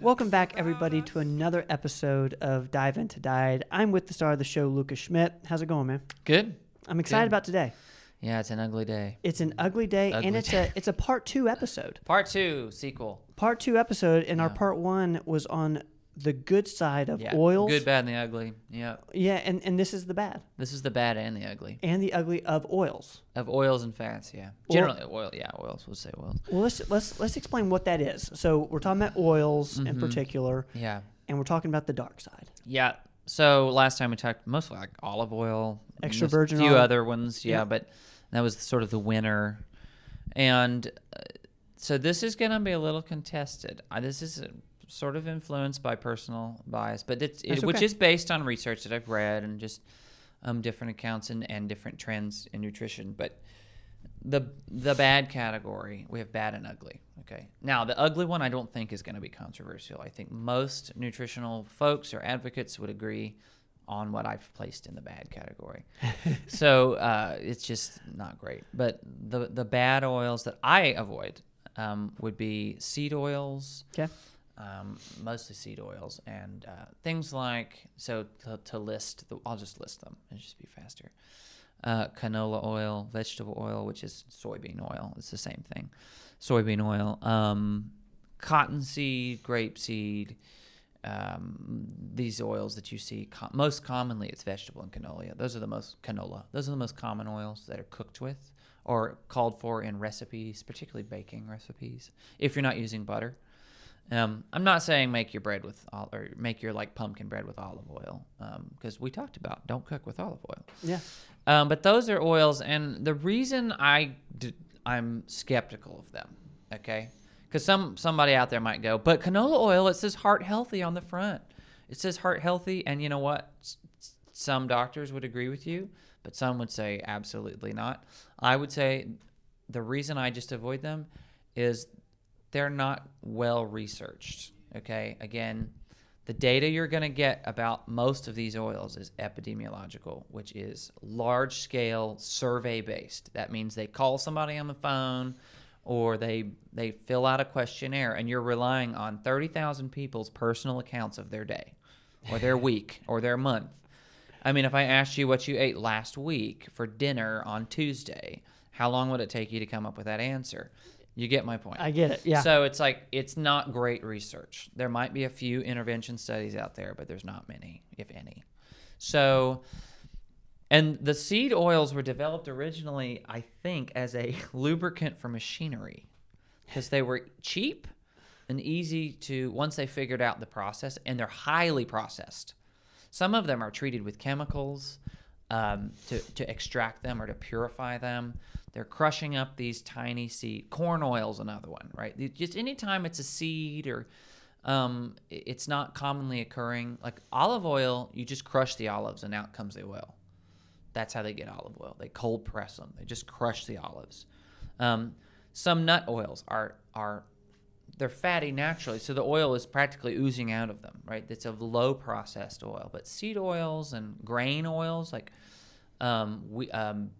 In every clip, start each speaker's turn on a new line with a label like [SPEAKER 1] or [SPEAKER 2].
[SPEAKER 1] Welcome back, everybody, to another episode of Dive Into Diet. I'm with the star of the show, Lucas Schmidt. How's it going, man?
[SPEAKER 2] Good.
[SPEAKER 1] I'm excited
[SPEAKER 2] Good.
[SPEAKER 1] about today.
[SPEAKER 2] Yeah, it's an ugly day.
[SPEAKER 1] It's an ugly day, and
[SPEAKER 2] Ugly
[SPEAKER 1] it's a it's a part two episode.
[SPEAKER 2] Part two, sequel.
[SPEAKER 1] Part two episode, and our part one was on the good side of
[SPEAKER 2] Yeah.
[SPEAKER 1] oils.
[SPEAKER 2] Good, bad, and the ugly. Yeah.
[SPEAKER 1] Yeah, and, and this is the bad
[SPEAKER 2] This is the bad and the ugly.
[SPEAKER 1] and the ugly of oils.
[SPEAKER 2] Of oils and fats, yeah. Generally, oil, yeah, oils. We'll say oils.
[SPEAKER 1] Well, let's let's let's explain what that is. So we're talking about oils in
[SPEAKER 2] Mhm.
[SPEAKER 1] particular,
[SPEAKER 2] Yeah.
[SPEAKER 1] and we're talking about the dark side.
[SPEAKER 2] Yeah. So last time we talked mostly like olive oil,
[SPEAKER 1] Extra virgin
[SPEAKER 2] a few other ones, yeah,
[SPEAKER 1] Yeah.
[SPEAKER 2] but that was sort of the winner. And uh, so this is going to be a little contested. Uh, this is sort of influenced by personal bias, but it's it, which is based on research that I've read and just um, different accounts and, and different trends in nutrition. But the the bad category we have bad and ugly. Okay. Now the ugly one I don't think is going to be controversial. I think most nutritional folks or advocates would agree on what I've placed in the bad category. so uh, it's just not great. But the the bad oils that I avoid um, would be seed oils,
[SPEAKER 1] Okay.
[SPEAKER 2] Um, mostly seed oils, and uh, things like so to, to list. The, I'll just list them. It'll just be faster. Uh, canola oil, vegetable oil, which is soybean oil. It's the same thing. Soybean oil, um, cottonseed, grapeseed. Um, these oils that you see most commonly, it's vegetable and canola. Those are the most canola. Those are the most common oils that are cooked with or called for in recipes, particularly baking recipes. If you're not using butter, um, I'm not saying make your bread with ol- or make your like pumpkin bread with olive oil because we talked about don't cook with olive oil.
[SPEAKER 1] Yeah.
[SPEAKER 2] Um, but those are oils, and the reason I d- I'm skeptical of them, okay, because some somebody out there might go, but canola oil it says heart healthy on the front. It says heart healthy, and you know what? S- Some doctors would agree with you, but some would say absolutely not. I would say the reason I just avoid them is they're not well researched. Okay, again, the data you're going to get about most of these oils is epidemiological, which is large scale survey based. That means they call somebody on the phone or they they fill out a questionnaire and you're relying on 30,000 people's personal accounts of their day or their week or their month. I mean, if I asked you what you ate last week for dinner on Tuesday, how long would it take you to come up with that answer? You get my point.
[SPEAKER 1] I get it. Yeah.
[SPEAKER 2] So it's like it's not great research. There might be a few intervention studies out there, but there's not many, if any. So and the seed oils were developed originally, I think, as a lubricant for machinery because they were cheap and easy to once they figured out the process and they're highly processed. Some of them are treated with chemicals um, to, to extract them or to purify them. They're crushing up these tiny seed. Corn oil is another one, right? Just anytime it's a seed or um, it's not commonly occurring, like olive oil, you just crush the olives and out comes the oil. That's how they get olive oil. They cold press them. They just crush the olives. Um, some nut oils are are they're fatty naturally, so the oil is practically oozing out of them, right? It's a low processed oil. But seed oils and grain oils, like um, we, um,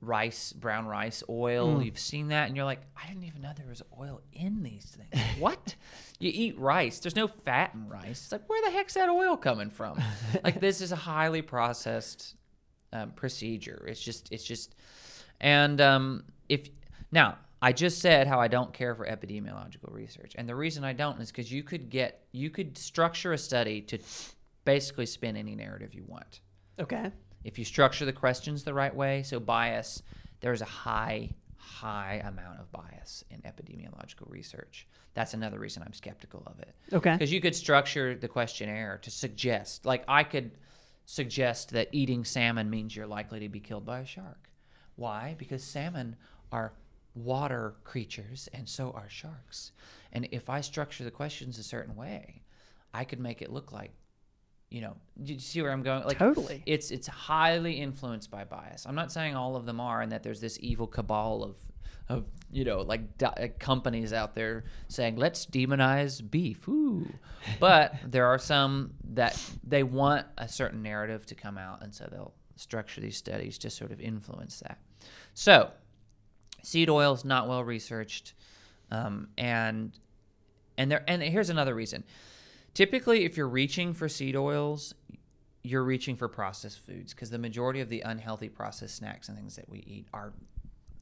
[SPEAKER 2] rice, brown rice oil,
[SPEAKER 1] Mm.
[SPEAKER 2] you've seen that, and you're like, I didn't even know there was oil in these things. what? You eat rice. There's no fat in rice. It's like, where the heck's that oil coming from? like, this is a highly processed um, procedure. It's just, it's just, and um, if now I just said how I don't care for epidemiological research, and the reason I don't is because you could get, you could structure a study to basically spin any narrative you want
[SPEAKER 1] okay.
[SPEAKER 2] If you structure the questions the right way. So bias, there's a high, high amount of bias in epidemiological research. That's another reason I'm skeptical of it.
[SPEAKER 1] Okay.
[SPEAKER 2] Because you could structure the questionnaire to suggest, like I could suggest that eating salmon means you're likely to be killed by a shark. Why? Because salmon are water creatures and so are sharks. And if I structure the questions a certain way, I could make it look like, you know, do you see where I'm going? Like
[SPEAKER 1] Totally.
[SPEAKER 2] it's it's highly influenced by bias. I'm not saying all of them are, and that there's this evil cabal of of you know like di- companies out there saying let's demonize beef. Ooh. But there are some that they want a certain narrative to come out, and so they'll structure these studies to sort of influence that. So, seed oil is not well researched, um, and And there and here's another reason. Typically, if you're reaching for seed oils, you're reaching for processed foods because the majority of the unhealthy processed snacks and things that we eat are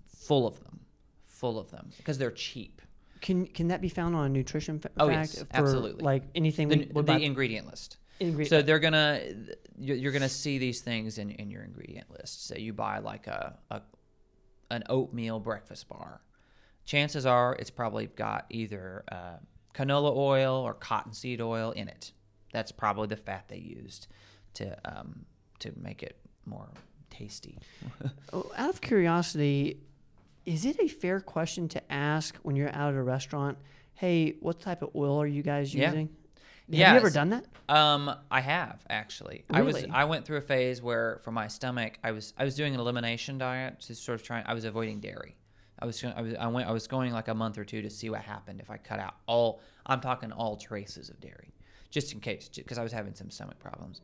[SPEAKER 2] full of them, full of them because they're cheap.
[SPEAKER 1] Can can that be found on a nutrition fa-
[SPEAKER 2] Oh,
[SPEAKER 1] fact?
[SPEAKER 2] yes, absolutely.
[SPEAKER 1] Like anything
[SPEAKER 2] The,
[SPEAKER 1] we
[SPEAKER 2] the ingredient list.
[SPEAKER 1] ingredient.
[SPEAKER 2] So they're gonna you're you're gonna see these things in, in your ingredient list. So you buy like a, a an oatmeal breakfast bar. Chances are it's probably got either uh, canola oil or cottonseed oil in it. That's probably the fat they used to um, to make it more tasty.
[SPEAKER 1] Oh, out of curiosity, is it a fair question to ask when you're out at a restaurant? Hey, what type of oil are you guys
[SPEAKER 2] Yeah.
[SPEAKER 1] using? Have you ever done that?
[SPEAKER 2] Um, I have actually. Really? I was I went through a phase where for my stomach, I was I was doing an elimination diet to sort of try. I was avoiding dairy. I was I was I went I was going like a month or two to see what happened if I cut out all. I'm talking all traces of dairy, just in case, because I was having some stomach problems.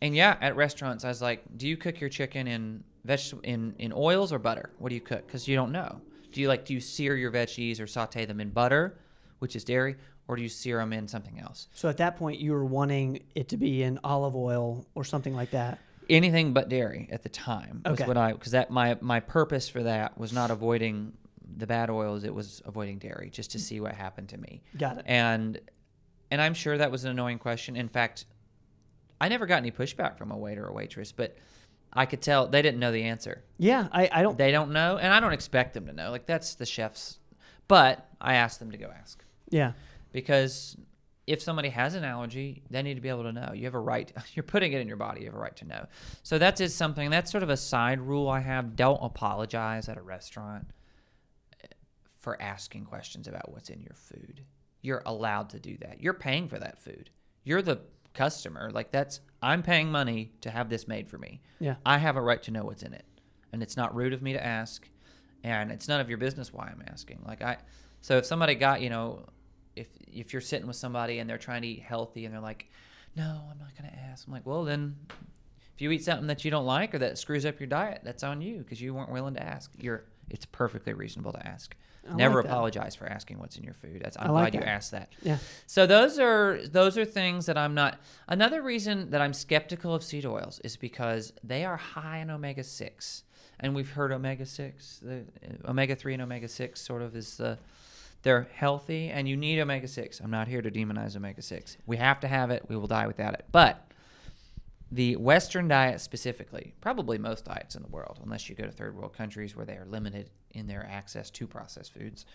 [SPEAKER 2] And yeah, at restaurants, I was like, "Do you cook your chicken in vegetable in in oils or butter? What do you cook? Because you don't know. Do you like do you sear your veggies or saute them in butter, which is dairy, or do you sear them in something else?
[SPEAKER 1] So at that point, you were wanting it to be in olive oil or something like that.
[SPEAKER 2] Anything but dairy at the time was
[SPEAKER 1] Okay.
[SPEAKER 2] what I because that my my purpose for that was not avoiding the bad oils it was avoiding dairy just to see what happened to me
[SPEAKER 1] Got it.
[SPEAKER 2] and and I'm sure that was an annoying question in fact I never got any pushback from a waiter or waitress but I could tell they didn't know the answer
[SPEAKER 1] Yeah, I, I don't.
[SPEAKER 2] they don't know and I don't expect them to know like that's the chef's but I asked them to go ask
[SPEAKER 1] Yeah,
[SPEAKER 2] because if somebody has an allergy, they need to be able to know. You have a right. You're putting it in your body. You have a right to know. So that is something. That's sort of a side rule I have. Don't apologize at a restaurant eh, for asking questions about what's in your food. You're allowed to do that. You're paying for that food. You're the customer. Like that's I'm paying money to have this made for me.
[SPEAKER 1] yeah.
[SPEAKER 2] I have a right to know what's in it, and it's not rude of me to ask, and it's none of your business why I'm asking. Like I, so if somebody got you know, if if you're sitting with somebody and they're trying to eat healthy and they're like, no, I'm not gonna ask. I'm like, well then, if you eat something that you don't like or that screws up your diet, that's on you because you weren't willing to ask. You're it's perfectly reasonable to ask.
[SPEAKER 1] I
[SPEAKER 2] Never
[SPEAKER 1] like
[SPEAKER 2] apologize for asking what's in your food. That's I'm
[SPEAKER 1] like
[SPEAKER 2] glad you asked that.
[SPEAKER 1] Yeah.
[SPEAKER 2] So those are those are things that I'm not. Another reason that I'm skeptical of seed oils is because they are high in omega six, and we've heard omega six, the omega three and omega six sort of is the they're healthy, and you need omega six. I'm not here to demonize omega six. We have to have it. We will die without it. But the Western diet specifically, probably most diets in the world, unless you go to third world countries where they are limited in their access to processed foods,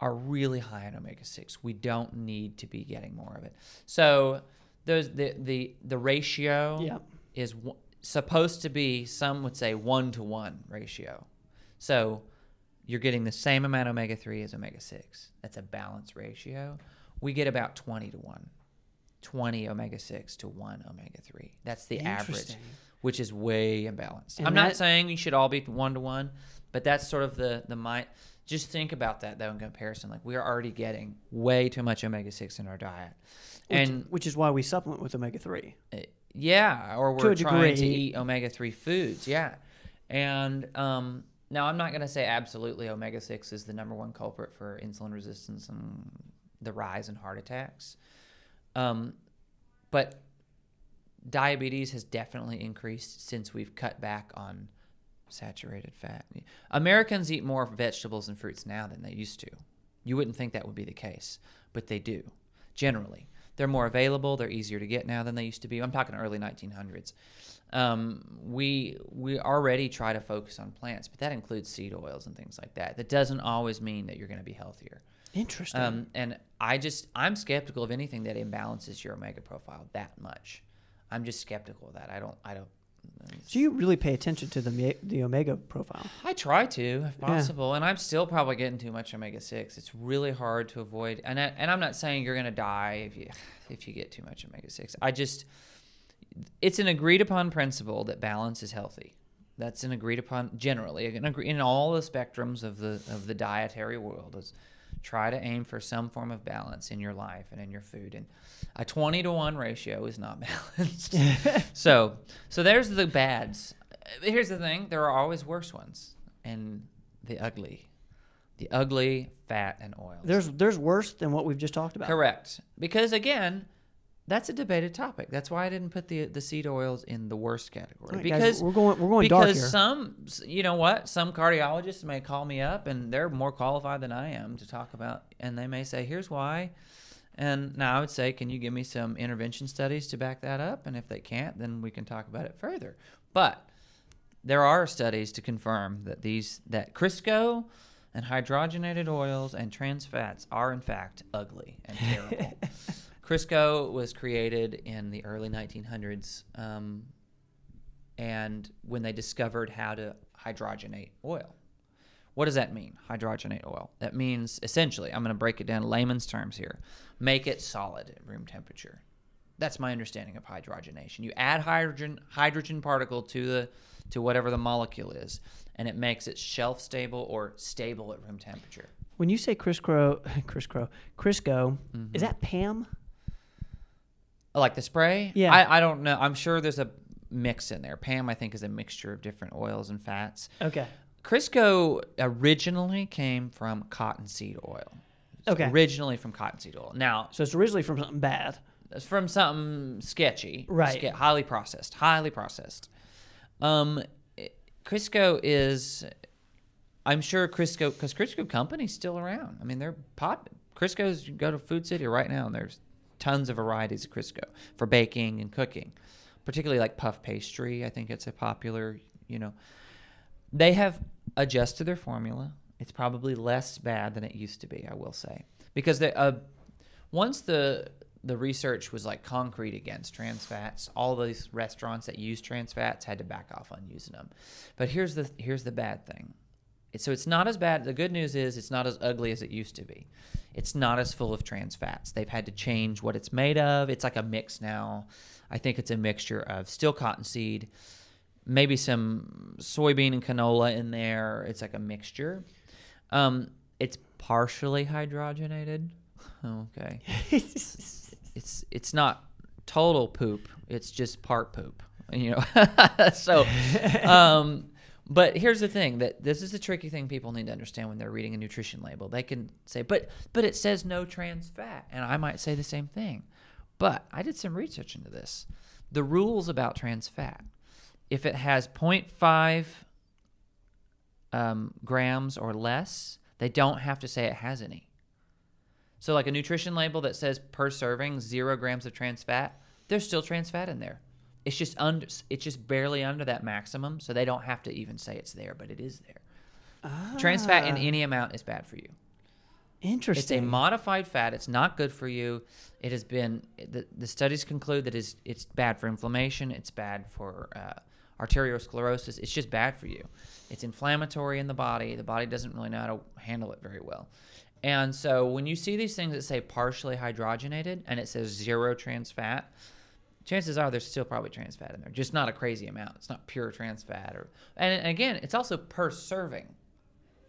[SPEAKER 2] are really high in omega six. We don't need to be getting more of it. So those the the the ratio
[SPEAKER 1] Yeah.
[SPEAKER 2] is w- supposed to be some would say one to one ratio. So you're getting the same amount of omega three as omega six. That's a balanced ratio. We get about twenty to one. 20 omega 6 to 1 omega 3. That's the average, which is way imbalanced.
[SPEAKER 1] And
[SPEAKER 2] I'm not saying you should all be 1 to 1, but that's sort of the the mind just think about that though in comparison like we are already getting way too much omega 6 in our diet.
[SPEAKER 1] Which,
[SPEAKER 2] And
[SPEAKER 1] which is why we supplement with omega three.
[SPEAKER 2] uh, yeah, or we're trying to eat omega three foods. Yeah, and um, now I'm not going to say absolutely omega six is the number one culprit for insulin resistance and the rise in heart attacks, um, but diabetes has definitely increased since we've cut back on saturated fat. Americans eat more vegetables and fruits now than they used to. You wouldn't think that would be the case, but they do. Generally, they're more available. They're easier to get now than they used to be. I'm talking early 1900s. Um, we we already try to focus on plants, but that includes seed oils and things like that. That doesn't always mean that you're going to be healthier.
[SPEAKER 1] Interesting.
[SPEAKER 2] Um, and I just I'm skeptical of anything that imbalances your omega profile that much. I'm just skeptical of that. I don't I don't.
[SPEAKER 1] So you really pay attention to the the omega profile.
[SPEAKER 2] I try to if
[SPEAKER 1] Yeah.
[SPEAKER 2] possible, and I'm still probably getting too much omega six. It's really hard to avoid, and I, and I'm not saying you're gonna die if you if you get too much omega six. I just it's an agreed upon principle that balance is healthy. That's an agreed upon generally in all the spectrums of the of the dietary world is try to aim for some form of balance in your life and in your food and a 20 to 1 ratio is not balanced so so there's the bads here's the thing there are always worse ones and the ugly the ugly fat and oil.
[SPEAKER 1] There's there's worse than what we've just talked about.
[SPEAKER 2] Correct. Because again, that's a debated topic. That's why I didn't put the the seed oils in the worst category.
[SPEAKER 1] Right,
[SPEAKER 2] because
[SPEAKER 1] guys, we're going we're going dark
[SPEAKER 2] because some you know what? Some cardiologists may call me up and they're more qualified than i am to talk about and they may say here's why. And now i would say can you give me some intervention studies to back that up? And if they can't then we can talk about it further. But there are studies to confirm that these that crisco and hydrogenated oils and trans fats are in fact ugly and terrible crisco was created in the early 1900s um, and when they discovered how to hydrogenate oil. What does that mean? Hydrogenate oil. That means essentially, I'm going to break it down in layman's terms here. Make it solid at room temperature. That's my understanding of hydrogenation. You add hydrogen hydrogen particle to the to whatever the molecule is, and it makes it shelf stable or stable at room temperature.
[SPEAKER 1] when you say Crisco, Crisco, Crisco,
[SPEAKER 2] Mm-hmm.
[SPEAKER 1] is that Pam?
[SPEAKER 2] Like the spray?
[SPEAKER 1] Yeah.
[SPEAKER 2] I, I don't know. I'm sure there's a mix in there. Pam, I think, is a mixture of different oils and fats.
[SPEAKER 1] Okay.
[SPEAKER 2] Crisco originally came from cottonseed oil. It's
[SPEAKER 1] Okay.
[SPEAKER 2] Originally from cottonseed oil. Now,
[SPEAKER 1] So it's originally from something bad.
[SPEAKER 2] it's from something sketchy.
[SPEAKER 1] Right.
[SPEAKER 2] ske- highly processed. Highly processed. Um, it- Crisco is, I'm sure Crisco, because Crisco company's still around. I mean, they're pop. Crisco's, you go to Food City right now, and there's tons of varieties of Crisco for baking and cooking, particularly like puff pastry. I think it's a popular, you know. They have adjusted their formula. It's probably less bad than it used to be, I will say, because they, uh, once the the research was like concrete against trans fats, all these restaurants that use trans fats had to back off on using them. But here's the here's the bad thing. So it's not as bad. The good news is it's not as ugly as it used to be. It's not as full of trans fats. They've had to change what it's made of. It's like a mix now. I think it's a mixture of still cottonseed, maybe some soybean and canola in there. It's like a mixture. Um, it's partially hydrogenated. Okay. It's it's not total poop. It's just part poop. You know. so, um, but here's the thing that this is the tricky thing people need to understand when they're reading a nutrition label. They can say, but but it says no trans fat, and I might say the same thing. But I did some research into this. The rules about trans fat, if it has 0.5 um, grams or less, they don't have to say it has any. So, like a nutrition label that says per serving zero grams of trans fat, there's still trans fat in there. It's just under, it's just barely under that maximum, so they don't have to even say it's there, but it is there. Trans fat in
[SPEAKER 1] Ah,
[SPEAKER 2] any amount is bad for you. Interesting. It's a modified fat. It's not good for you. It has been the, the studies conclude that is it's bad for inflammation. It's bad for uh, arteriosclerosis. It's just bad for you. It's inflammatory in the body. The body doesn't really know how to handle it very well. And so when you see these things that say partially hydrogenated and it says zero trans fat, chances are there's still probably trans fat in there, just not a crazy amount. It's not pure trans fat. Or and, and again, it's also per serving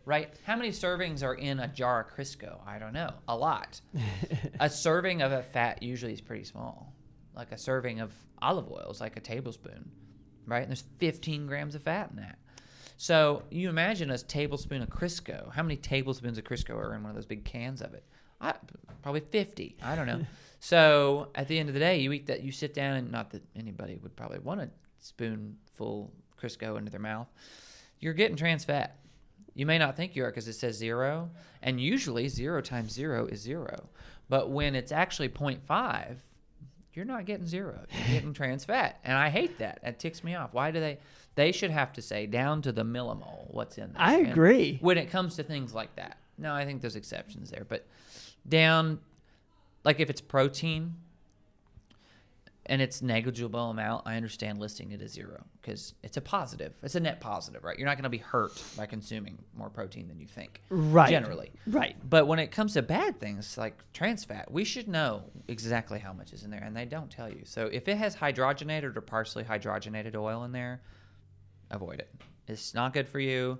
[SPEAKER 2] right? How many servings are in a jar of Crisco? I don't know. A lot. a serving of a fat usually is pretty small. Like a serving of olive oil is like a tablespoon, right? And there's 15 grams of fat in that. So you imagine a tablespoon of Crisco. How many tablespoons of Crisco are in one of those big cans of it? I, probably 50. I don't know. so at the end of the day, you eat that. You sit down and not that anybody would probably want a spoonful Crisco into their mouth. You're getting trans fat. You may not think you are because it says zero, and usually zero times zero is zero. But when it's actually 0.5, you're not getting zero. You're getting trans fat, and I hate that. That ticks me off. Why do they? They should have to say down to the millimole what's in there.
[SPEAKER 1] I
[SPEAKER 2] And
[SPEAKER 1] agree.
[SPEAKER 2] when it comes to things like that. No, I think there's exceptions there, but down, like if it's protein and it's negligible amount, I understand listing it as zero because it's a positive. It's a net positive, right? You're not going to be hurt by consuming more protein than you think,
[SPEAKER 1] Right.
[SPEAKER 2] Generally,
[SPEAKER 1] Right.
[SPEAKER 2] but when it comes to bad things like trans fat, we should know exactly how much is in there, and they don't tell you. So if it has hydrogenated or partially hydrogenated oil in there, avoid it. It's not good for you.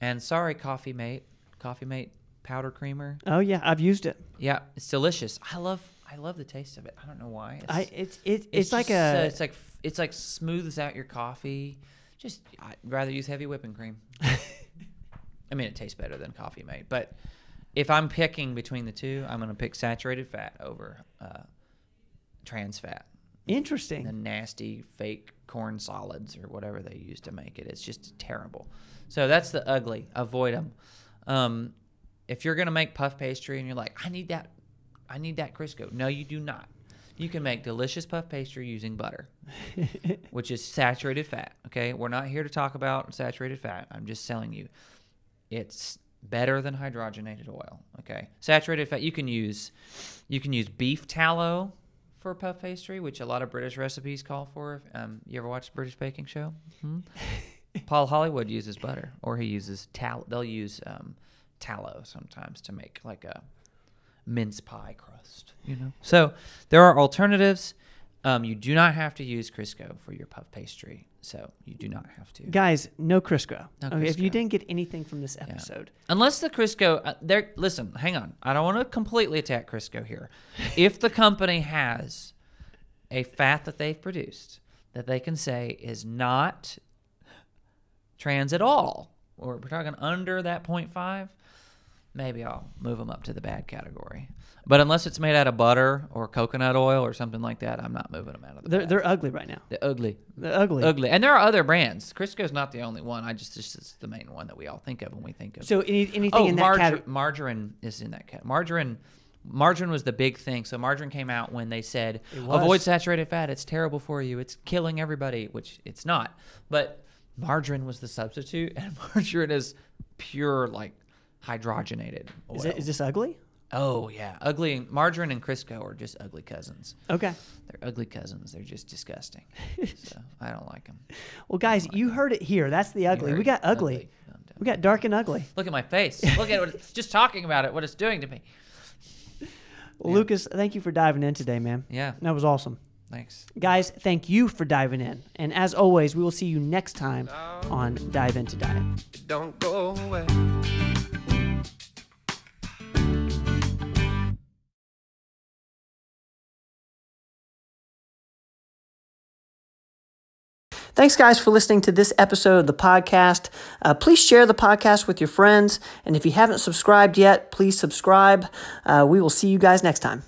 [SPEAKER 2] And sorry, Coffee Mate, Coffee Mate powder creamer.
[SPEAKER 1] Oh yeah, I've used it.
[SPEAKER 2] Yeah, it's delicious. I love I love the taste of it. I don't know why. It's,
[SPEAKER 1] I it's it, it's, like
[SPEAKER 2] just,
[SPEAKER 1] a
[SPEAKER 2] uh, it's like it's like smooths out your coffee. Just I'd rather use heavy whipping cream. I mean, it tastes better than coffee mate, but if I'm picking between the two, I'm going to pick saturated fat over uh, trans fat.
[SPEAKER 1] Interesting.
[SPEAKER 2] The nasty fake corn solids or whatever they use to make it. It's just terrible. So that's the ugly. Avoid them. Um, if you're going to make puff pastry and you're like, I need that, I need that Crisco. No, you do not. You can make delicious puff pastry using butter, which is saturated fat. Okay, we're not here to talk about saturated fat. I'm just telling you, it's better than hydrogenated oil. Okay, saturated fat you can use, you can use beef tallow for puff pastry, which a lot of British recipes call for. Um, you ever watch the British Baking Show? Hmm? Paul Hollywood uses butter, or he uses tallow. They'll use um, tallow sometimes to make like a mince pie crust. You know, so there are alternatives. Um, you do not have to use Crisco for your puff pastry, so you do not have to.
[SPEAKER 1] Guys, no Crisco.
[SPEAKER 2] No
[SPEAKER 1] okay, if you didn't get anything from this episode,
[SPEAKER 2] Unless the Crisco, uh, there. Listen, hang on. I don't want to completely attack Crisco here. If the company has a fat that they've produced that they can say is not trans at all, or we're talking under that 0.5, maybe I'll move them up to the bad category. But unless it's made out of butter or coconut oil or something like that, I'm not moving them out of the
[SPEAKER 1] they're
[SPEAKER 2] bad.
[SPEAKER 1] they're ugly right now.
[SPEAKER 2] They're ugly.
[SPEAKER 1] They're ugly.
[SPEAKER 2] Ugly. And there are other brands. Crisco's not the only one. I just, this is the main one that we all think of when we think of
[SPEAKER 1] So any, anything
[SPEAKER 2] oh,
[SPEAKER 1] in that category?
[SPEAKER 2] margarine is in that cat. Margarine, margarine was the big thing. So margarine came out when they said avoid saturated fat. It's terrible for you. It's killing everybody, which it's not. But margarine was the substitute, and margarine is pure like hydrogenated oil.
[SPEAKER 1] Is, it, is this ugly?
[SPEAKER 2] oh yeah, ugly. Margarine and Crisco are just ugly cousins.
[SPEAKER 1] Okay.
[SPEAKER 2] They're ugly cousins. They're just disgusting. so I don't like them.
[SPEAKER 1] Well, guys, you heard it here. That's the ugly. We got ugly.
[SPEAKER 2] No.
[SPEAKER 1] We got dark and ugly.
[SPEAKER 2] Look at my face. Look at what it's, just talking about it. What it's doing to me.
[SPEAKER 1] Well, Lucas, thank you for diving in today, man.
[SPEAKER 2] Yeah.
[SPEAKER 1] That was awesome.
[SPEAKER 2] Thanks.
[SPEAKER 1] Guys, thank you for diving in. And as always, we will see you next time on Dive Into Diet.
[SPEAKER 3] Don't go away.
[SPEAKER 1] Thanks, guys, for listening to this episode of the podcast. Uh, please share the podcast with your friends. And if you haven't subscribed yet, please subscribe. Uh, we will see you guys next time.